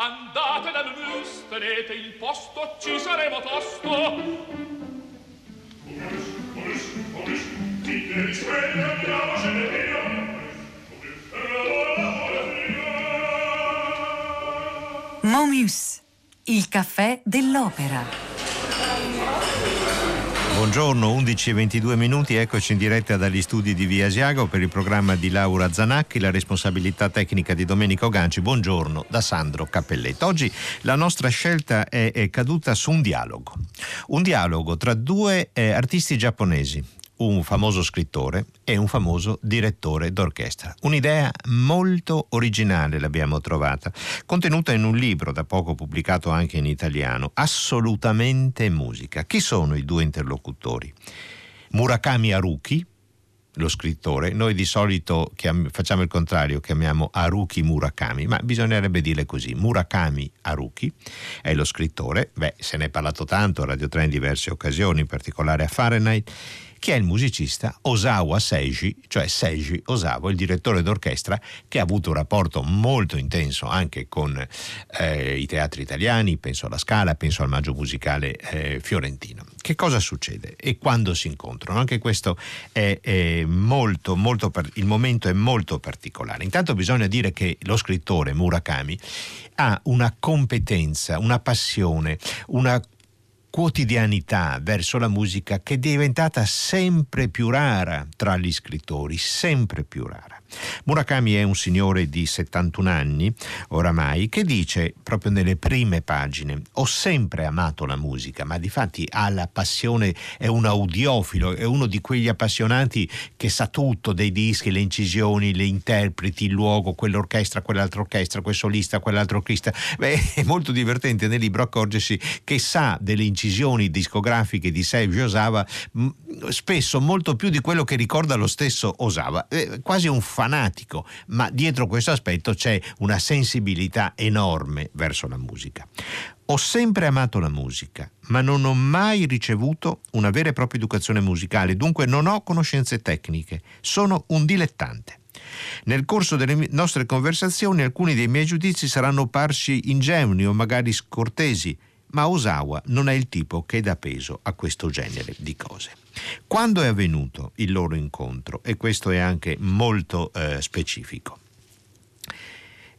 Andate dal mus, tenete il posto, ci saremo tosto. Momus, il caffè dell'opera. Buongiorno, 11 e 22 minuti, eccoci in diretta dagli studi di Via Asiago per il programma di Laura Zanacchi, la responsabilità tecnica di Domenico Ganci. Buongiorno da Sandro Cappelletto. Oggi la nostra scelta è, caduta su un dialogo, un dialogo tra due eh, artisti giapponesi, un famoso scrittore e un famoso direttore d'orchestra. Un'idea molto originale l'abbiamo trovata, contenuta in un libro da poco pubblicato anche in italiano, Assolutamente musica. Chi sono i due interlocutori? Murakami Haruki, lo scrittore, noi di solito chiam- facciamo il contrario, chiamiamo Haruki Murakami, ma bisognerebbe dire così, Murakami Haruki è lo scrittore, beh se ne è parlato tanto a Radio 3 in diverse occasioni, in particolare a Fahrenheit, che è il musicista Osawa Seiji, cioè Seiji Osawa, il direttore d'orchestra che ha avuto un rapporto molto intenso anche con eh, i teatri italiani, penso alla Scala, penso al Maggio Musicale eh, Fiorentino. Che cosa succede e quando si incontrano? Anche questo è, è molto, molto, il momento è molto particolare. Intanto bisogna dire che lo scrittore Murakami ha una competenza, una passione, una quotidianità verso la musica che è diventata sempre più rara tra gli scrittori, sempre più rara. Murakami è un signore di 71 anni oramai che dice proprio nelle prime pagine ho sempre amato la musica ma di fatti ha la passione, è un audiofilo, è uno di quegli appassionati che sa tutto dei dischi, le incisioni, le interpreti, il luogo, quell'orchestra, quell'altra orchestra, quel solista, quell'altro orchestra. Beh, è molto divertente nel libro accorgersi che sa delle incisioni discografiche di Seiji Osawa spesso molto più di quello che ricorda lo stesso Osawa, è quasi un fanatico, ma dietro questo aspetto c'è una sensibilità enorme verso la musica. Ho sempre amato la musica, ma non ho mai ricevuto una vera e propria educazione musicale, dunque non ho conoscenze tecniche, sono un dilettante. Nel corso delle nostre conversazioni alcuni dei miei giudizi saranno parsi ingenui o magari scortesi, ma Osawa non è il tipo che dà peso a questo genere di cose. Quando è avvenuto il loro incontro? E questo è anche molto eh, specifico.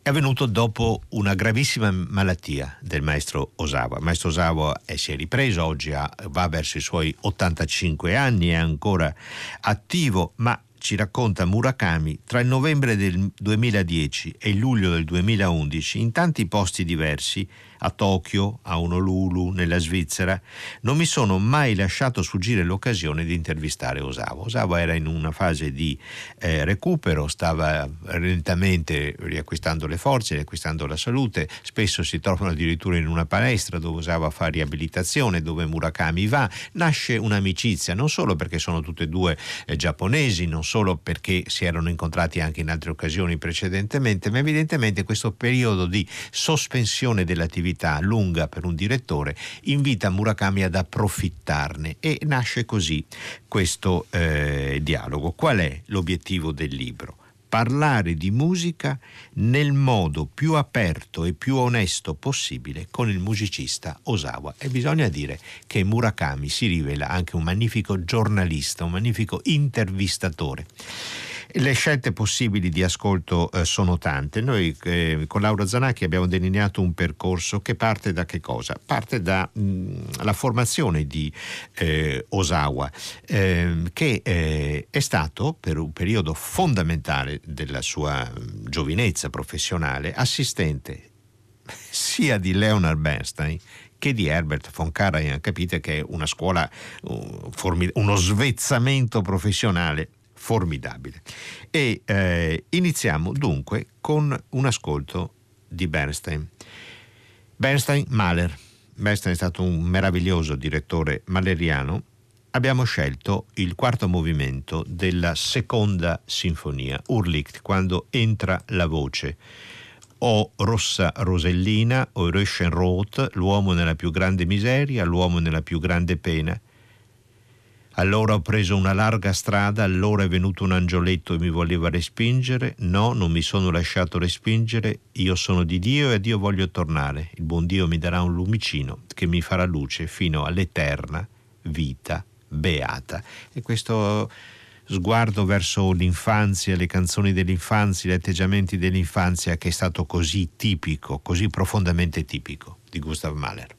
È avvenuto dopo una gravissima malattia del maestro Osawa. Il maestro Osawa eh, si è ripreso, oggi ha, va verso i suoi 85 anni, è ancora attivo, ma ci racconta Murakami, tra il novembre del 2010 e il luglio del 2011, in tanti posti diversi, a Tokyo, a Honolulu, nella Svizzera, non mi sono mai lasciato sfuggire l'occasione di intervistare Osawa. Osawa era in una fase di eh, recupero, stava lentamente riacquistando le forze, riacquistando la salute, spesso si trovano addirittura in una palestra dove Osawa fa riabilitazione, dove Murakami va, nasce un'amicizia, non solo perché sono tutte e due eh, giapponesi, non solo perché si erano incontrati anche in altre occasioni precedentemente, ma evidentemente questo periodo di sospensione dell'attività attività lunga per un direttore, invita Murakami ad approfittarne e nasce così questo eh, dialogo. Qual è l'obiettivo del libro? Parlare di musica nel modo più aperto e più onesto possibile con il musicista Osawa. E bisogna dire che Murakami si rivela anche un magnifico giornalista, un magnifico intervistatore. Le scelte possibili di ascolto eh, sono tante. Noi eh, con Laura Zanacchi abbiamo delineato un percorso che parte da che cosa? Parte dalla mm, formazione di eh, Osawa, ehm, che eh, è stato per un periodo fondamentale della sua mm, giovinezza professionale assistente sia di Leonard Bernstein che di Herbert von Karajan. Capite che è una scuola, uh, uno svezzamento professionale formidabile. E eh, iniziamo dunque con un ascolto di Bernstein. Bernstein Mahler. Bernstein è stato un meraviglioso direttore maleriano. Abbiamo scelto il quarto movimento della seconda sinfonia, Urlicht, quando entra la voce. O rossa rosellina, o Röschenrot, l'uomo nella più grande miseria, l'uomo nella più grande pena, Allora ho preso una larga strada, allora è venuto un angioletto e mi voleva respingere. No, non mi sono lasciato respingere. Io sono di Dio e a Dio voglio tornare. Il buon Dio mi darà un lumicino che mi farà luce fino all'eterna vita beata. E questo sguardo verso l'infanzia, le canzoni dell'infanzia, gli atteggiamenti dell'infanzia che è stato così tipico, così profondamente tipico di Gustav Mahler.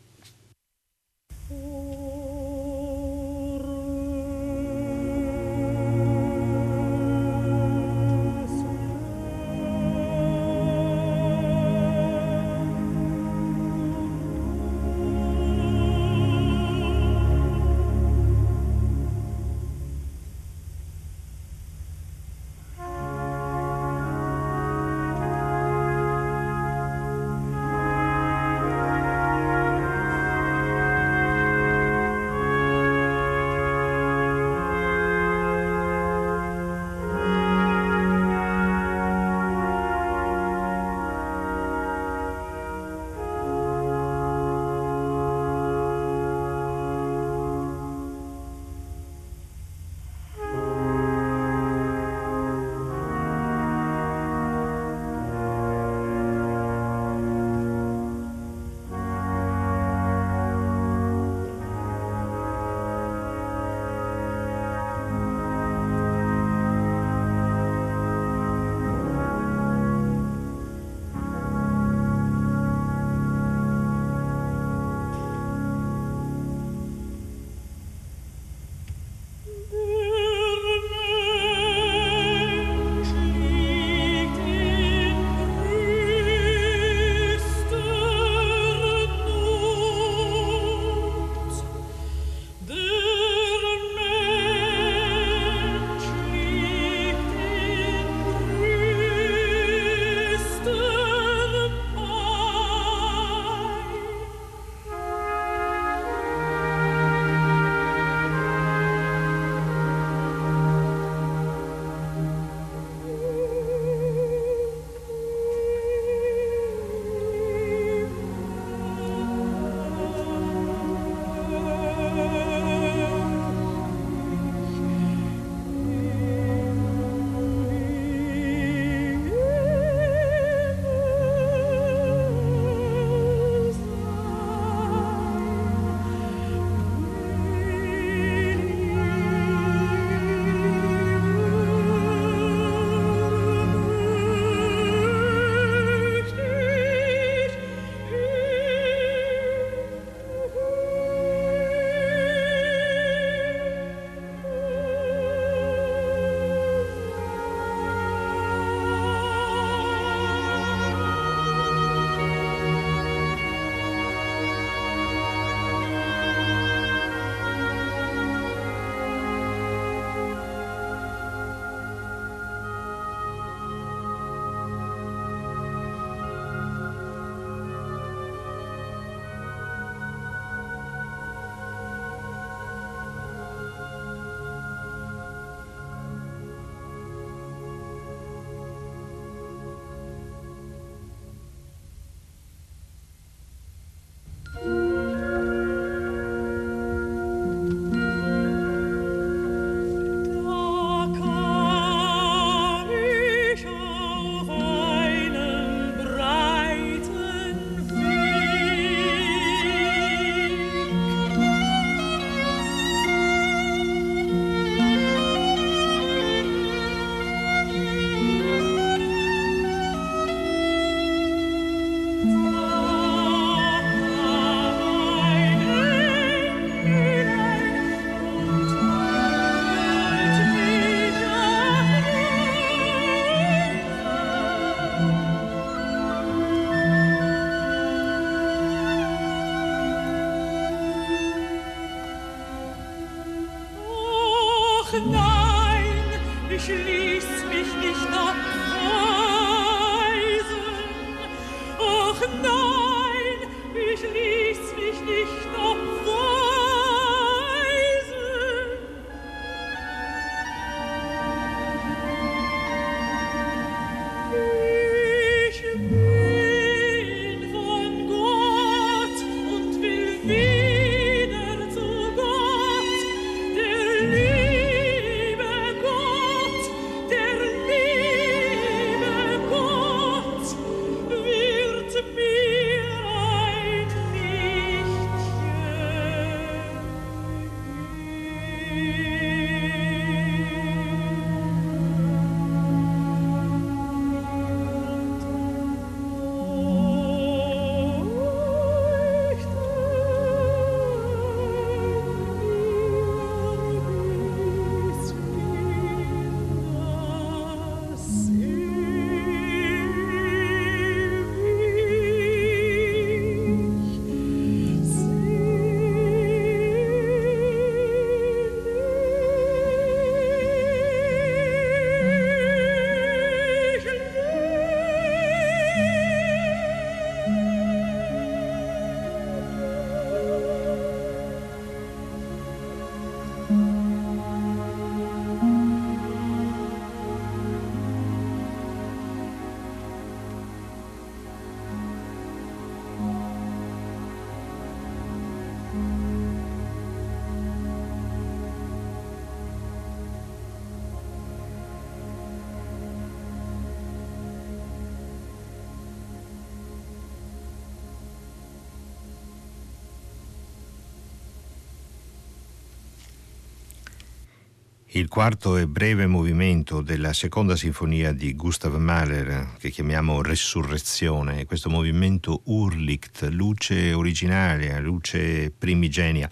Il quarto e breve movimento della seconda sinfonia di Gustav Mahler, che chiamiamo Resurrezione, questo movimento Urlicht, luce originaria, luce primigenia,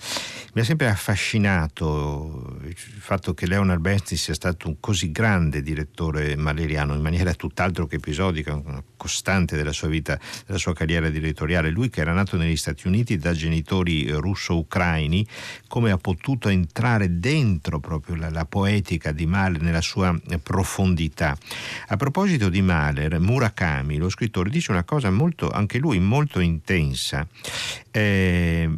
mi ha sempre affascinato il fatto che Leonard Bernstein sia stato un così grande direttore maleriano in maniera tutt'altro che episodica, una costante della sua vita, della sua carriera direttoriale. Lui che era nato negli Stati Uniti da genitori russo-ucraini, come ha potuto entrare dentro proprio la, la poetica di Mahler nella sua profondità. A proposito di Mahler, Murakami, lo scrittore, dice una cosa molto, anche lui molto intensa. Eh,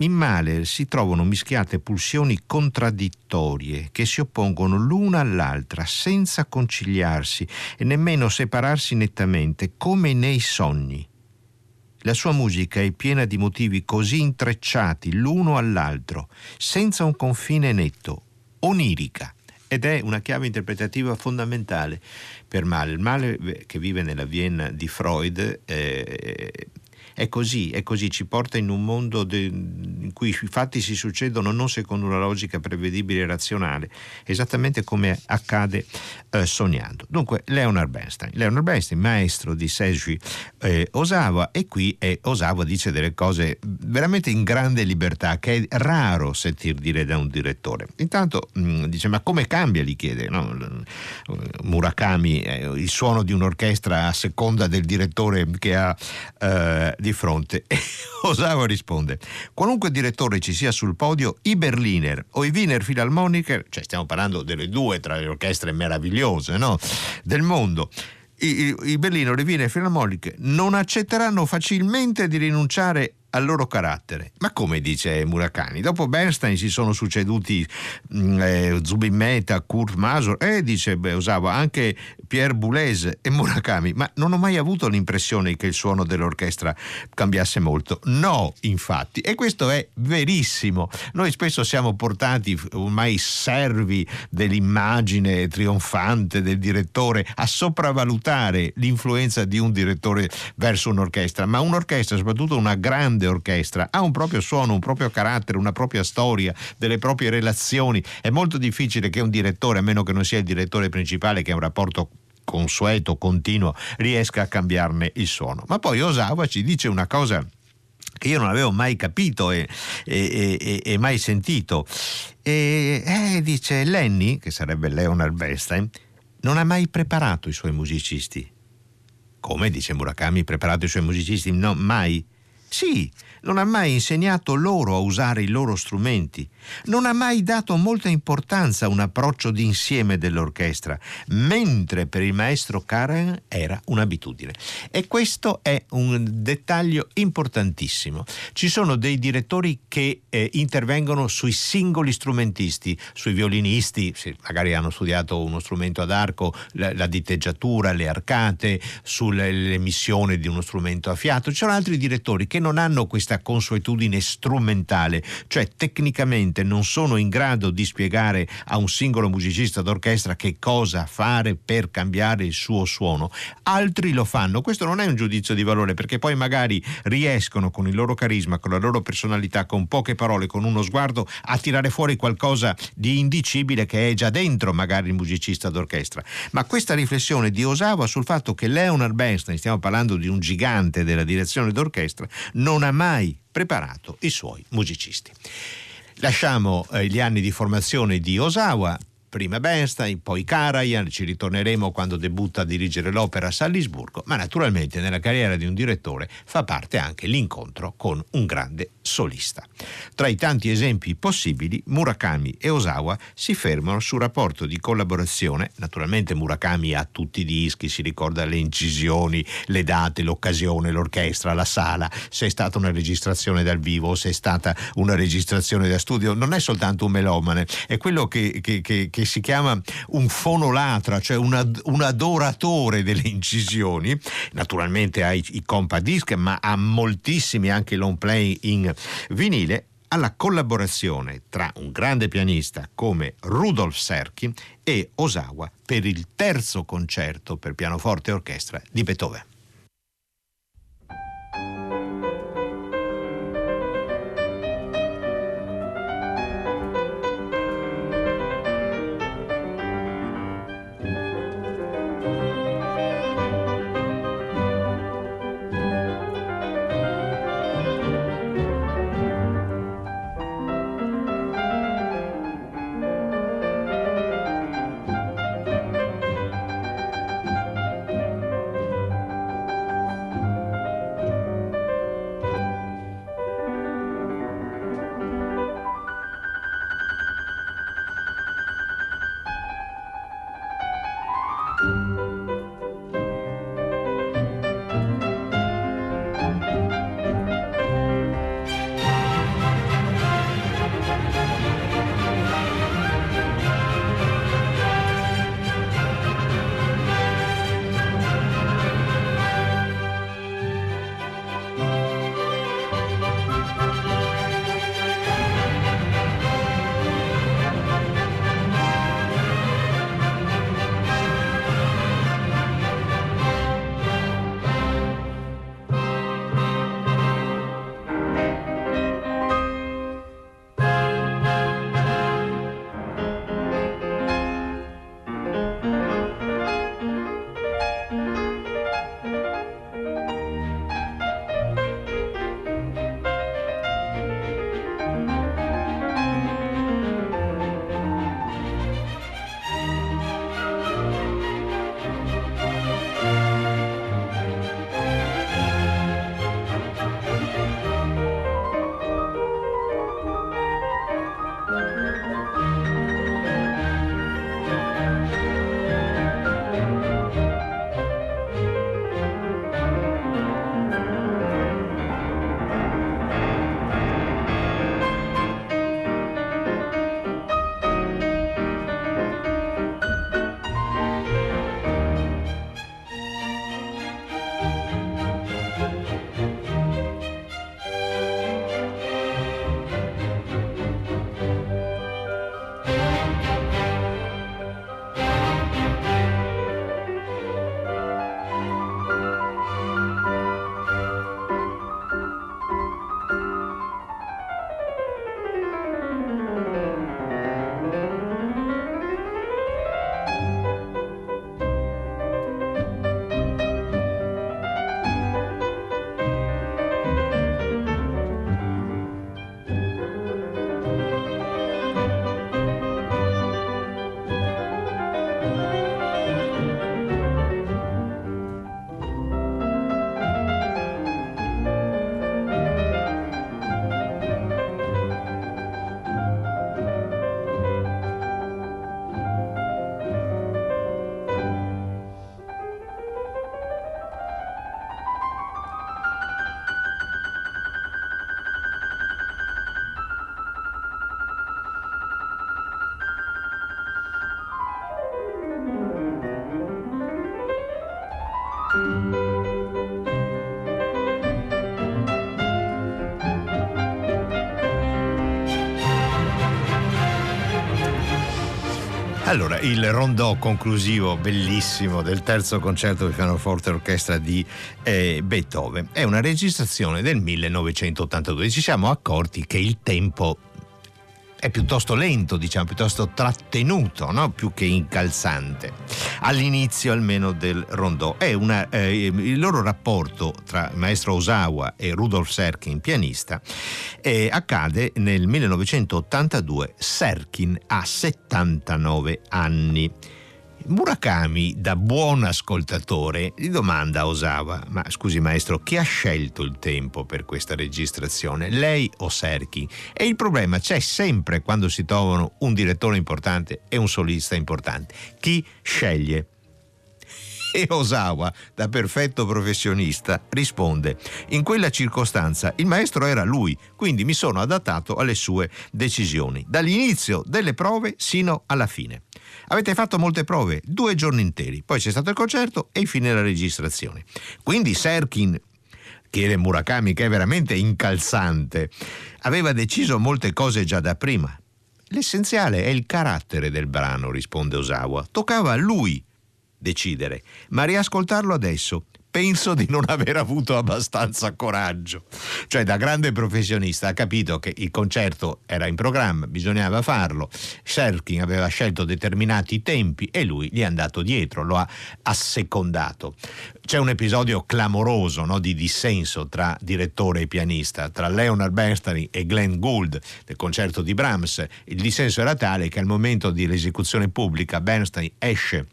in Mahler si trovano mischiate pulsioni contraddittorie che si oppongono l'una all'altra senza conciliarsi e nemmeno separarsi nettamente, come nei sogni. La sua musica è piena di motivi così intrecciati l'uno all'altro, senza un confine netto, onirica ed è una chiave interpretativa fondamentale per Mahler. Mahler che vive nella Vienna di Freud eh, è così, è così, ci porta in un mondo de, in cui i fatti si succedono non secondo una logica prevedibile e razionale, esattamente come accade eh, sognando. Dunque, Leonard Bernstein. Leonard Bernstein, maestro di Seiji eh, Osawa, e qui eh, Osawa dice delle cose veramente in grande libertà, che è raro sentir dire da un direttore. Intanto mh, mm, dice, ma come cambia? gli chiede no? Murakami, eh, il suono di un'orchestra a seconda del direttore che ha eh, di fronte. E Osawa risponde: Qualunque direttore ci sia sul podio, i Berliner o i Wiener Philharmoniker, cioè stiamo parlando delle due tra le orchestre meravigliose no? del mondo. I, i, i Berliner o i Wiener Philharmoniker non accetteranno facilmente di rinunciare al loro carattere. Ma come dice Murakami? Dopo Bernstein si sono succeduti mm, eh, Zubin Mehta, Kurt Masur e dice beh, Osawa anche Pierre Boulez e Murakami, ma non ho mai avuto l'impressione che il suono dell'orchestra cambiasse molto. No, infatti, e questo è verissimo. Noi spesso siamo portati ormai servi dell'immagine trionfante del direttore a sopravvalutare l'influenza di un direttore verso un'orchestra, ma un'orchestra, soprattutto una grande grande orchestra, ha un proprio suono, un proprio carattere, una propria storia, delle proprie relazioni. È molto difficile che un direttore, a meno che non sia il direttore principale, che ha un rapporto consueto, continuo, riesca a cambiarne il suono. Ma poi Osawa ci dice una cosa che io non avevo mai capito e, e, e, e mai sentito. E eh, dice Lenny, che sarebbe Leonard Bernstein, non ha mai preparato i suoi musicisti. Come dice Murakami, preparato i suoi musicisti? No, mai. Sì, non ha mai insegnato loro a usare i loro strumenti, non ha mai dato molta importanza a un approccio d'insieme dell'orchestra, mentre per il maestro Karen era un'abitudine. E questo è un dettaglio importantissimo. Ci sono dei direttori che eh, intervengono sui singoli strumentisti, sui violinisti, magari hanno studiato uno strumento ad arco, la, la diteggiatura, le arcate, sull'emissione di uno strumento a fiato. Ci sono altri direttori che non hanno questa questa consuetudine strumentale, cioè tecnicamente non sono in grado di spiegare a un singolo musicista d'orchestra che cosa fare per cambiare il suo suono. Altri lo fanno, questo non è un giudizio di valore perché poi magari riescono con il loro carisma, con la loro personalità, con poche parole, con uno sguardo a tirare fuori qualcosa di indicibile che è già dentro magari il musicista d'orchestra. Ma questa riflessione di Osawa sul fatto che Leonard Bernstein, stiamo parlando di un gigante della direzione d'orchestra, non ha mai mai preparato i suoi musicisti. Lasciamo eh, gli anni di formazione di Osawa prima Bernstein, poi Karajan, ci ritorneremo quando debutta a dirigere l'opera a Salisburgo, ma naturalmente nella carriera di un direttore fa parte anche l'incontro con un grande solista. Tra i tanti esempi possibili, Murakami e Osawa si fermano sul rapporto di collaborazione, naturalmente Murakami ha tutti i dischi, si ricorda le incisioni, le date, l'occasione, l'orchestra, la sala, se è stata una registrazione dal vivo, se è stata una registrazione da studio, non è soltanto un melomane, è quello che, che, che che si chiama un fonolatra, cioè un, ad, un adoratore delle incisioni, naturalmente ha i, i compact disc, ma ha moltissimi anche long play in vinile, alla collaborazione tra un grande pianista come Rudolf Serkin e Osawa per il terzo concerto per pianoforte e orchestra di Beethoven. Allora, il rondò conclusivo bellissimo del terzo concerto di pianoforte orchestra di eh, Beethoven è una registrazione del 1982. Ci siamo accorti che il tempo è piuttosto lento, diciamo, piuttosto trattenuto, no? più che incalzante. All'inizio almeno del rondò. Una, eh, il loro rapporto tra maestro Osawa e Rudolf Serkin, pianista, eh, accade nel 1982. Serkin ha 79 anni. Murakami, da buon ascoltatore, gli domanda a Osawa: Ma scusi, maestro, chi ha scelto il tempo per questa registrazione? Lei o Serki? E il problema c'è sempre quando si trovano un direttore importante e un solista importante. Chi sceglie? E Osawa, da perfetto professionista, risponde: In quella circostanza il maestro era lui, quindi mi sono adattato alle sue decisioni, dall'inizio delle prove sino alla fine. Avete fatto molte prove, due giorni interi, poi c'è stato il concerto e infine la registrazione. Quindi Serkin, chiede Murakami, che è veramente incalzante, aveva deciso molte cose già da prima. L'essenziale è il carattere del brano, risponde Osawa. Toccava a lui decidere, ma riascoltarlo adesso penso di non aver avuto abbastanza coraggio. Cioè, da grande professionista ha capito che il concerto era in programma, bisognava farlo. Serkin aveva scelto determinati tempi e lui gli è andato dietro, lo ha assecondato. C'è un episodio clamoroso no, di dissenso tra direttore e pianista, tra Leonard Bernstein e Glenn Gould del concerto di Brahms. Il dissenso era tale che al momento dell'esecuzione pubblica Bernstein esce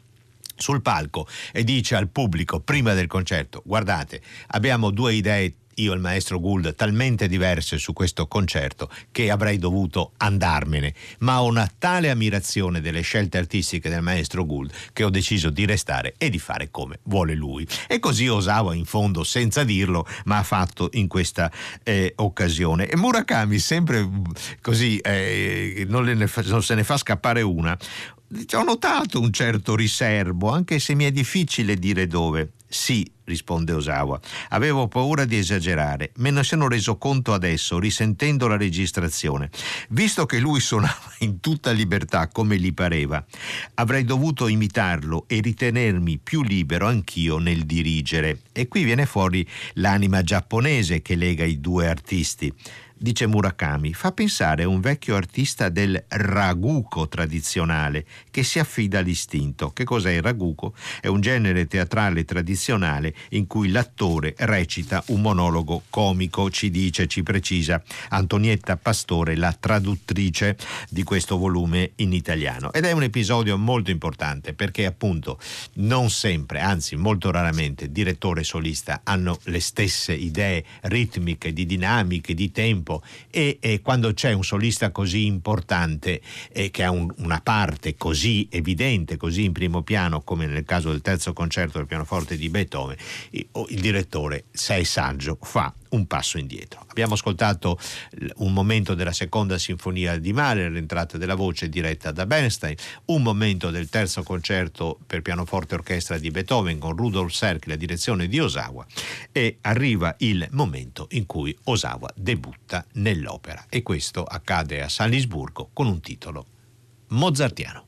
sul palco e dice al pubblico prima del concerto guardate abbiamo due idee io e il maestro Gould talmente diverse su questo concerto che avrei dovuto andarmene, ma ho una tale ammirazione delle scelte artistiche del maestro Gould che ho deciso di restare e di fare come vuole lui. E così osavo in fondo senza dirlo, ma ha fatto in questa eh, occasione. E Murakami sempre così eh, non, fa, non se ne fa scappare una, ho notato un certo riservo, anche se mi è difficile dire dove. Sì, risponde Osawa, avevo paura di esagerare, me ne sono reso conto adesso, risentendo la registrazione. Visto che lui suonava in tutta libertà come gli pareva, avrei dovuto imitarlo e ritenermi più libero anch'io nel dirigere. E qui viene fuori l'anima giapponese che lega i due artisti dice Murakami, fa pensare a un vecchio artista del raguco tradizionale che si affida all'istinto. Che cos'è il raguco? È un genere teatrale tradizionale in cui l'attore recita un monologo comico, ci dice, ci precisa Antonietta Pastore, la traduttrice di questo volume in italiano. Ed è un episodio molto importante perché appunto non sempre, anzi molto raramente, direttore e solista hanno le stesse idee ritmiche, di dinamiche, di tempo tempo. E, e quando c'è un solista così importante eh, che ha un, una parte così evidente, così in primo piano come nel caso del terzo concerto del pianoforte di Beethoven, il, il direttore, se è saggio, fa un passo indietro. Abbiamo ascoltato un momento della seconda sinfonia di Mahler, l'entrata della voce diretta da Bernstein, un momento del terzo concerto per pianoforte e orchestra di Beethoven con Rudolf Serk, la direzione di Osawa, e arriva il momento in cui Osawa debutta nell'opera e questo accade a Salisburgo con un titolo mozartiano.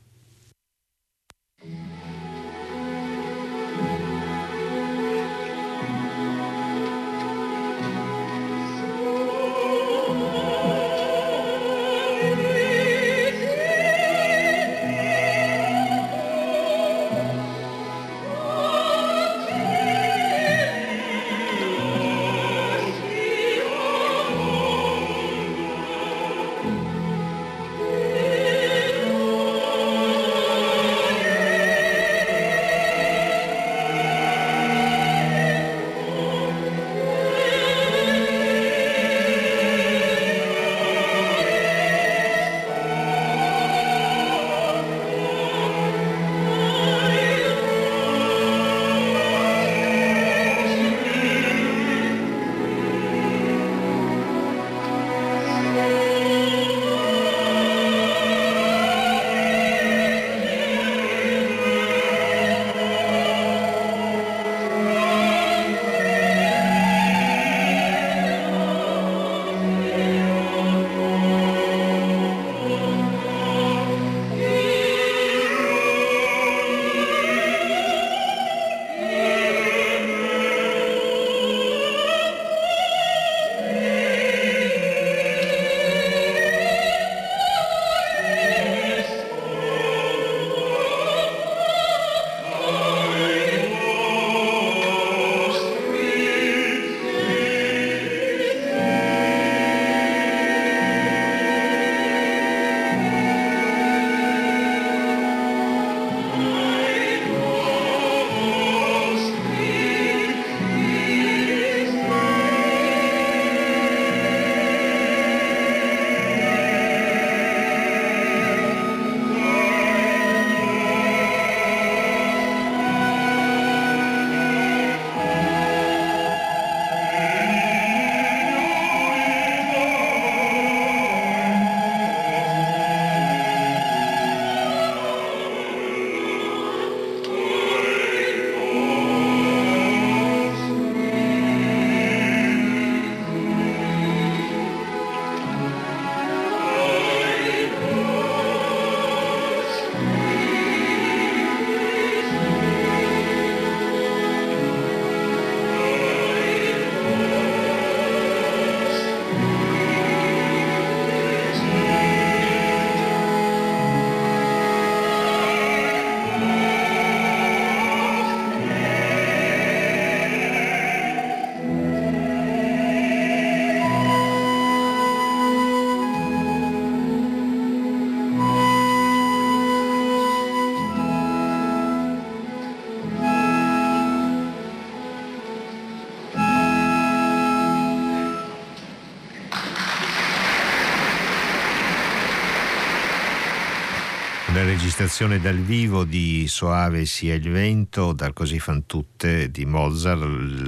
Una registrazione dal vivo di Soave sia il vento, dal Così fan tutte di Mozart,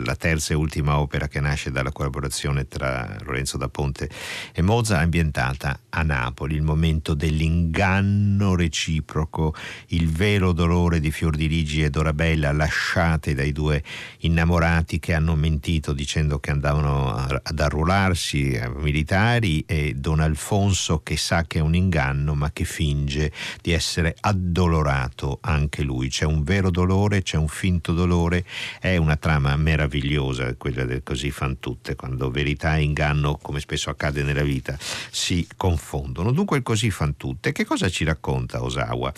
la terza e ultima opera che nasce dalla collaborazione tra Lorenzo da Ponte e Mozart, ambientata a Napoli, il momento dell'inganno reciproco, il vero dolore di Fiordiligi e Dorabella lasciate dai due innamorati che hanno mentito dicendo che andavano ad arruolarsi a militari e Don Alfonso che sa che è un inganno ma che finge di essere addolorato anche lui. C'è un vero dolore, c'è un finto dolore, è una trama meravigliosa, quella del così fan tutte, quando verità e inganno, come spesso accade nella vita, si confondono. Dunque il così fan tutte. Che cosa ci racconta Osawa?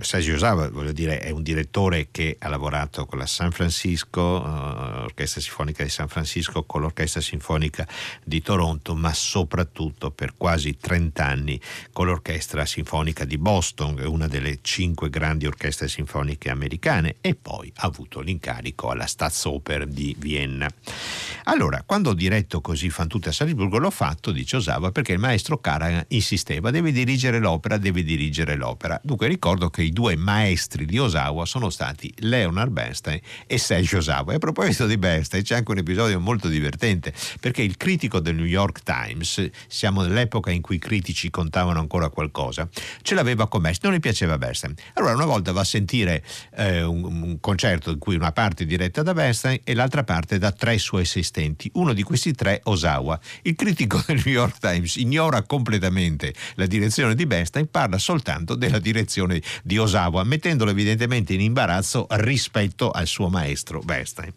Sergio Osawa, voglio dire, è un direttore che ha lavorato con la San Francisco, uh, Orchestra Sinfonica di San Francisco, con l'Orchestra Sinfonica di Toronto, ma soprattutto per quasi 30 anni con l'Orchestra Sinfonica Sinfonica di Boston, una delle cinque grandi orchestre sinfoniche americane, e poi ha avuto l'incarico alla Staatsoper di Vienna. Allora, quando ho diretto così fan tutte a Salisburgo, l'ho fatto, dice Osawa, perché il maestro Karajan insisteva, deve dirigere l'opera, deve dirigere l'opera. Dunque ricordo che i due maestri di Osawa sono stati Leonard Bernstein e Sergio Osawa. E a proposito di Bernstein, c'è anche un episodio molto divertente, perché il critico del New York Times, siamo nell'epoca in cui i critici contavano ancora qualcosa, ce l'aveva commesso, non gli piaceva Bernstein. Allora una volta va a sentire eh, un, un, concerto in cui una parte è diretta da Bernstein e l'altra parte da tre suoi assistenti, uno di questi tre Osawa. Il critico del New York Times ignora completamente la direzione di Bernstein, parla soltanto della direzione di Osawa, mettendolo evidentemente in imbarazzo rispetto al suo maestro Bernstein.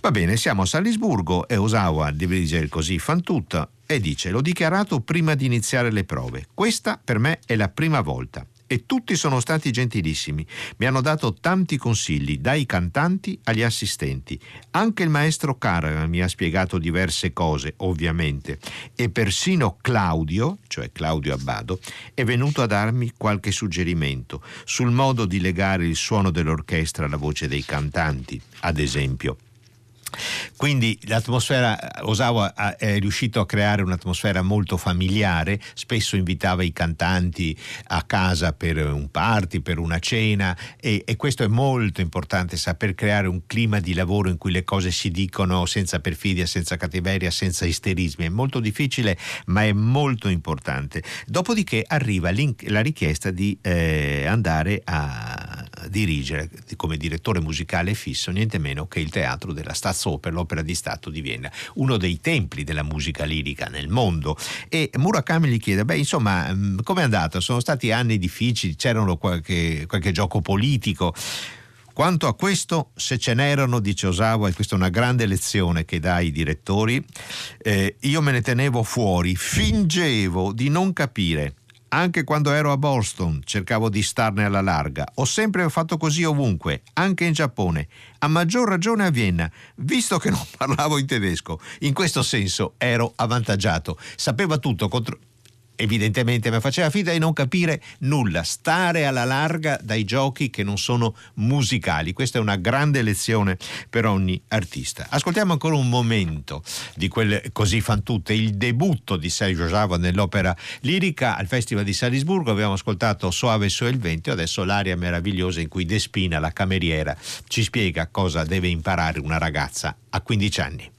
Va bene, siamo a Salisburgo e Osawa deve dirigere così fan tutta e dice l'ho dichiarato prima di iniziare le prove. Questa per me è la prima volta e tutti sono stati gentilissimi. Mi hanno dato tanti consigli, dai cantanti agli assistenti. Anche il maestro Caravan mi ha spiegato diverse cose, ovviamente, e persino Claudio, cioè Claudio Abbado, è venuto a darmi qualche suggerimento sul modo di legare il suono dell'orchestra alla voce dei cantanti, ad esempio. Quindi l'atmosfera, Osawa è riuscito a creare un'atmosfera molto familiare, spesso invitava i cantanti a casa per un party, per una cena e, e, questo è molto importante, saper creare un clima di lavoro in cui le cose si dicono senza perfidia, senza cattiveria, senza isterismi. È molto difficile ma è molto importante. Dopodiché arriva la richiesta di eh, andare a dirigere come direttore musicale fisso niente meno che il teatro della Staatsoper, l'opera di Stato di Vienna, uno dei templi della musica lirica nel mondo. E Murakami gli chiede, beh insomma, mm, com'è andata? Sono stati anni difficili, c'erano qualche, qualche gioco politico. Quanto a questo, se ce n'erano, dice Osawa, e questa è una grande lezione che dà ai direttori, eh, io me ne tenevo fuori, fingevo di non capire anche quando ero a Boston cercavo di starne alla larga. Ho sempre fatto così ovunque, anche in Giappone. A maggior ragione a Vienna, visto che non parlavo in tedesco. In questo senso ero avvantaggiato. Sapeva tutto contro evidentemente mi faceva finta di non capire nulla, stare alla larga dai giochi che non sono musicali. Questa è una grande lezione per ogni artista. Ascoltiamo ancora un momento di quelle così fan tutte, il debutto di Sergio Java nell'opera lirica al Festival di Salisburgo. Abbiamo ascoltato Soave su il vento, adesso l'aria meravigliosa in cui Despina, la cameriera, ci spiega cosa deve imparare una ragazza a 15 anni.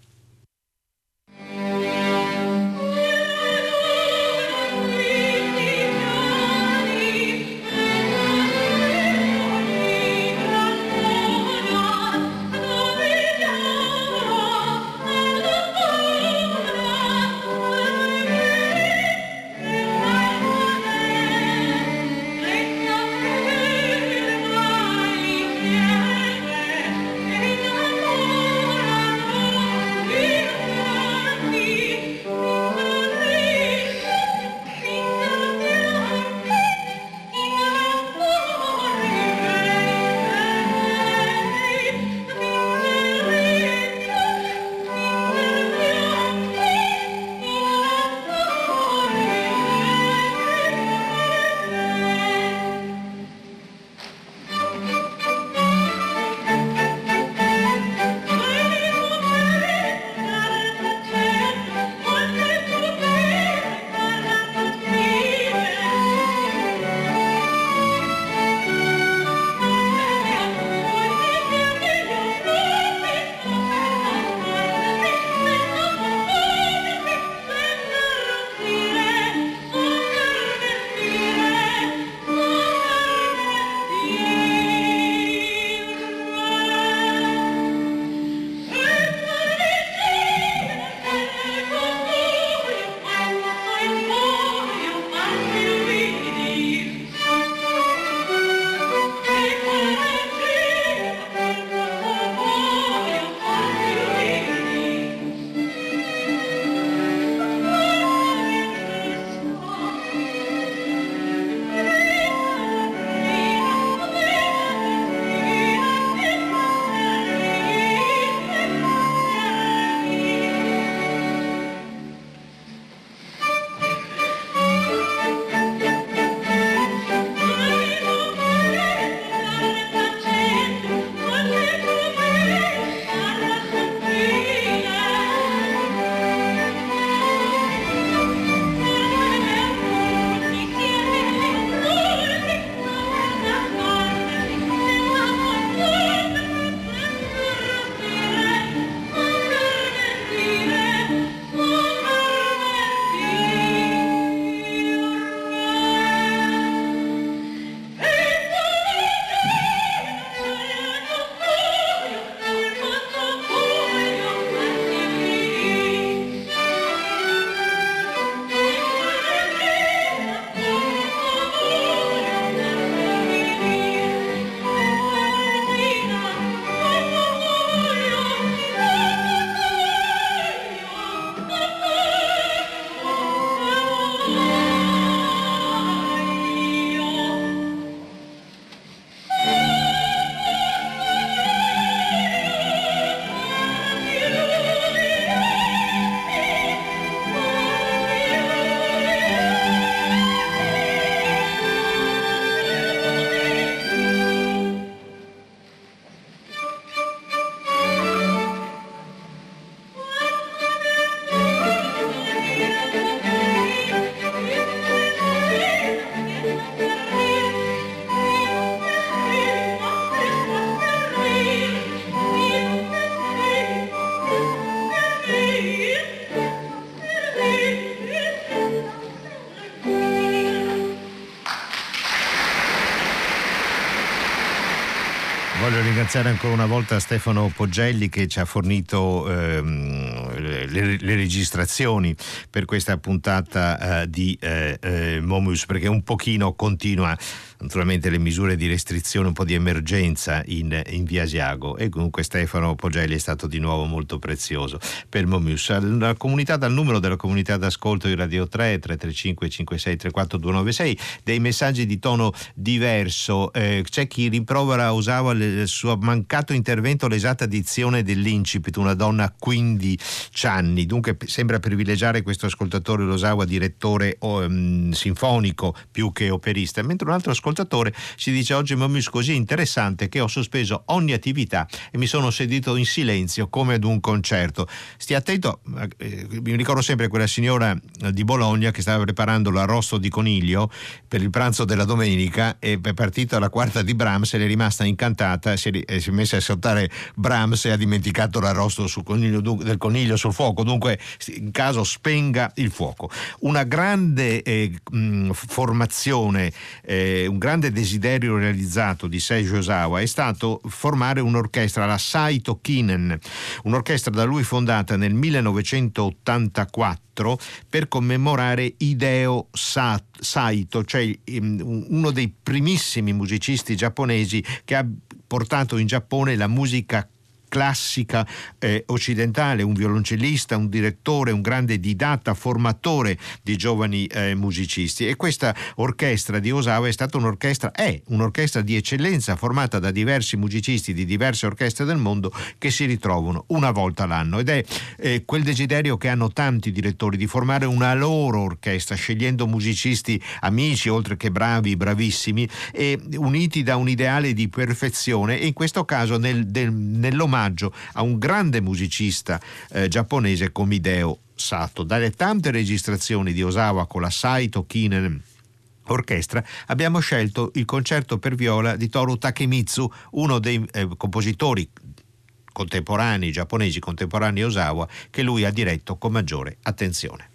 Ringraziare ancora una volta Stefano Poggelli che ci ha fornito ehm, le, le, registrazioni per questa puntata eh, di eh, eh, Momus perché un pochino continua naturalmente le misure di restrizione, un po' di emergenza in, in via Asiago e comunque Stefano Pogelli è stato di nuovo molto prezioso per Momus. La comunità, dal numero della comunità d'ascolto di Radio 3 335 56 34 296 dei messaggi di tono diverso. Eh, c'è chi rimprovera Osawa il suo mancato intervento l'esatta dizione dell'incipit, una donna a 15 anni, dunque sembra privilegiare questo ascoltatore Osawa direttore um, sinfonico più che operista, mentre un altro ascoltatore ascoltatore ci dice oggi un Momus così interessante che ho sospeso ogni attività e mi sono seduto in silenzio come ad un concerto. Stia attento, eh, mi ricordo sempre quella signora eh, di Bologna che stava preparando l'arrosto di coniglio per il pranzo della domenica e è partita la quarta di Brahms e è rimasta incantata, si è, è messa a saltare Brahms e ha dimenticato l'arrosto coniglio, del coniglio sul fuoco, dunque in caso spenga il fuoco. Una grande eh, formazione, eh, un grande desiderio realizzato di Seiji Osawa è stato formare un'orchestra, la Saito Kinen, un'orchestra da lui fondata nel 1984 per commemorare Hideo Saito, cioè ehm, uno dei primissimi musicisti giapponesi che ha portato in Giappone la musica classica eh, occidentale, un violoncellista, un direttore, un grande didatta, formatore di giovani eh, musicisti. E questa orchestra di Osawa è stata un'orchestra, è un'orchestra di eccellenza formata da diversi musicisti di diverse orchestre del mondo che si ritrovano una volta l'anno ed è eh, quel desiderio che hanno tanti direttori di formare una loro orchestra scegliendo musicisti amici oltre che bravi, bravissimi e uniti da un ideale di perfezione. E in questo caso nel, del, nell'omaggio omaggio a un grande musicista eh, giapponese come Hideo Sato. Dalle tante registrazioni di Osawa con la Saito Kinen orchestra abbiamo scelto il concerto per viola di Toru Takemitsu, uno dei eh, compositori contemporanei giapponesi contemporanei Osawa che lui ha diretto con maggiore attenzione.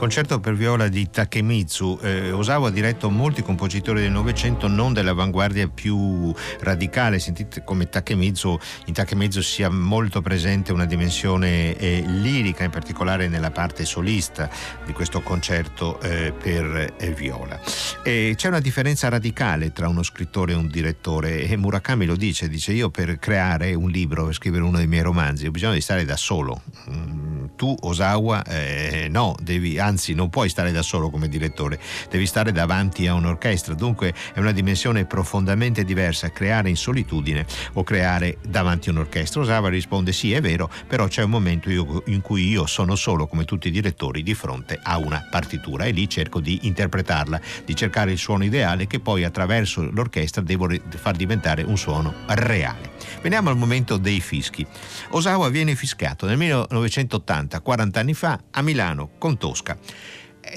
Concerto per viola di Takemitsu. Eh, Osawa ha diretto molti compositori del Novecento, non dell'avanguardia più radicale. Sentite come Takemitsu, in Takemitsu sia molto presente una dimensione eh, lirica, in particolare nella parte solista di questo concerto eh, per eh, viola. c'è una differenza radicale tra uno scrittore e un direttore e Murakami lo dice, dice io per creare un libro, per scrivere uno dei miei romanzi ho bisogno di stare da solo. Mm, tu Osawa eh, no, devi anzi non puoi stare da solo come direttore, devi stare davanti a un'orchestra, dunque è una dimensione profondamente diversa creare in solitudine o creare davanti a un'orchestra. Osawa risponde sì, è vero, però c'è un momento in cui io sono solo come tutti i direttori di fronte a una partitura e lì cerco di interpretarla, di cercare il suono ideale che poi attraverso l'orchestra devo far diventare un suono reale. Veniamo al momento dei fischi. Osawa viene fischiato nel 1980, 40 anni fa, a Milano con Tosca.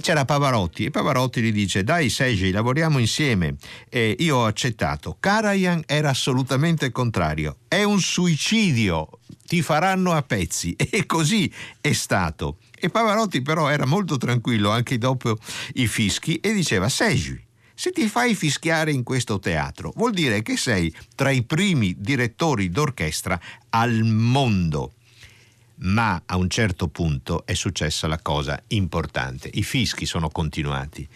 C'era Pavarotti e Pavarotti gli dice dai Seiji lavoriamo insieme. E io ho accettato. Karajan era assolutamente contrario. È un suicidio. Ti faranno a pezzi. E così è stato. E Pavarotti però era molto tranquillo anche dopo i fischi e diceva Seiji se ti fai fischiare in questo teatro vuol dire che sei tra i primi direttori d'orchestra al mondo ma a un certo punto è successa la cosa importante. I fischi sono continuati,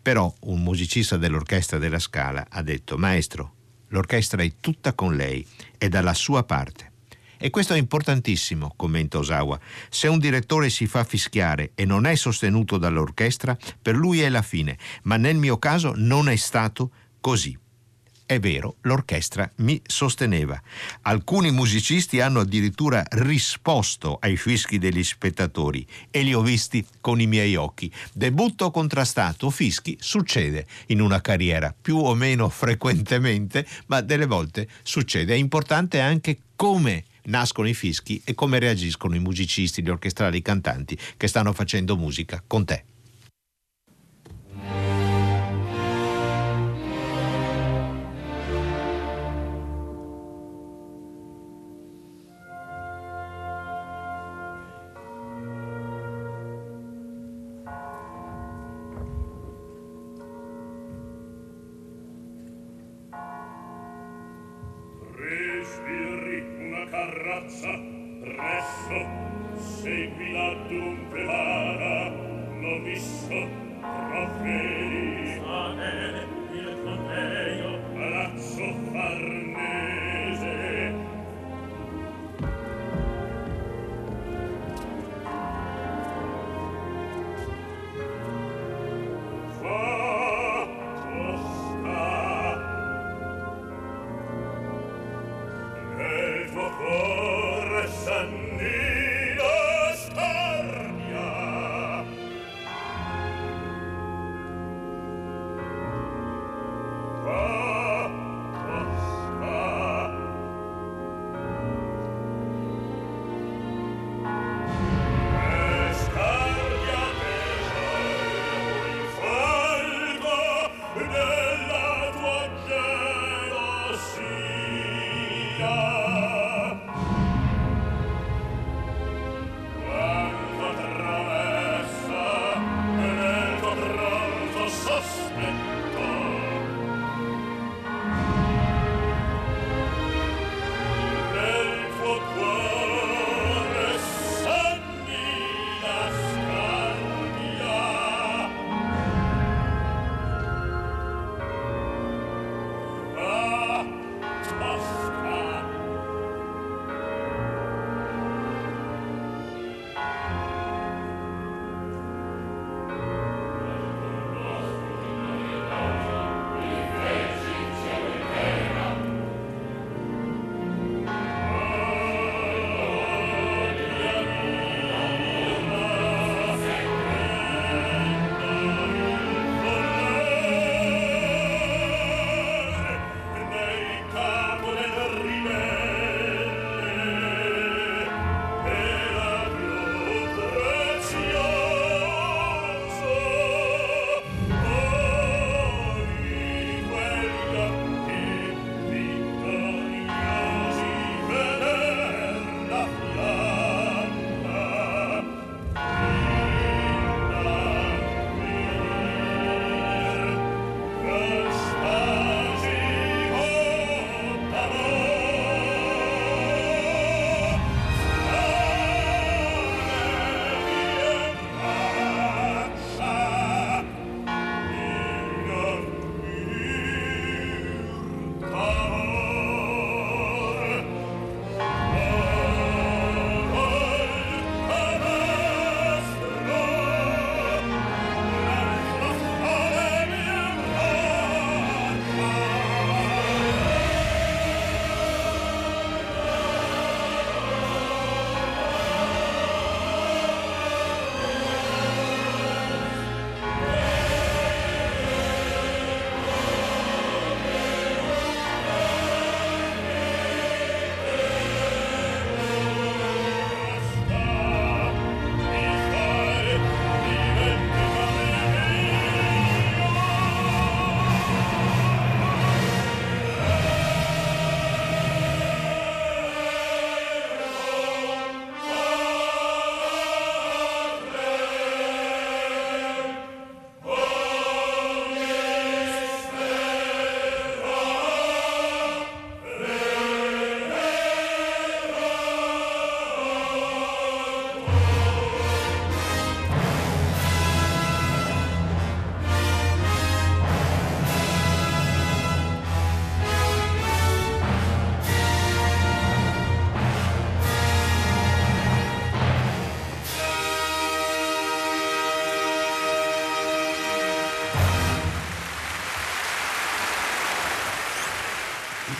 però un musicista dell'orchestra della Scala ha detto Maestro, l'orchestra è tutta con lei, è dalla sua parte. E questo è importantissimo, commenta Osawa. Se un direttore si fa fischiare e non è sostenuto dall'orchestra, per lui è la fine, ma nel mio caso non è stato così. È vero, l'orchestra mi sosteneva. Alcuni musicisti hanno addirittura risposto ai fischi degli spettatori e li ho visti con i miei occhi. Debutto contrastato, fischi, succede in una carriera, più o meno frequentemente, ma delle volte succede. È importante anche come nascono i fischi e come reagiscono i musicisti, gli orchestrali, i cantanti che stanno facendo musica con te.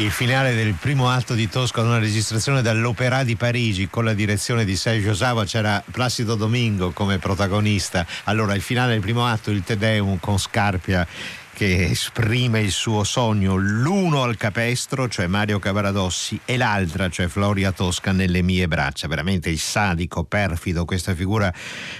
Il finale del primo atto di Tosca, una registrazione dall'Opéra di Parigi con la direzione di Sergio Osawa, c'era Placido Domingo come protagonista. Allora, il finale del primo atto, il Te Deum con Scarpia che esprime il suo sogno, l'uno al capestro, cioè Mario Cavaradossi, e l'altra, cioè Floria Tosca, nelle mie braccia. Veramente il sadico, perfido, questa figura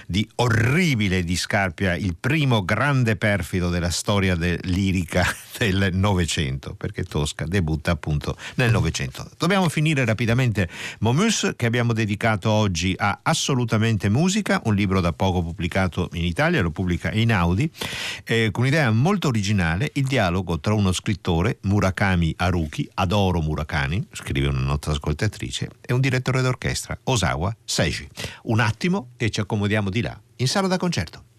di orribile di Scarpia, il primo grande perfido della storia de- lirica del Novecento, perché Tosca debutta appunto nel Novecento. Dobbiamo finire rapidamente Momus, che abbiamo dedicato oggi a Assolutamente Musica, un libro da poco pubblicato in Italia, lo pubblica Inaudi, eh, con un'idea molto originale originale il dialogo tra uno scrittore, Murakami Haruki, adoro Murakami, scrive una nota ascoltatrice, e un direttore d'orchestra, Osawa Seiji. Un attimo e ci accomodiamo di là, in sala da concerto.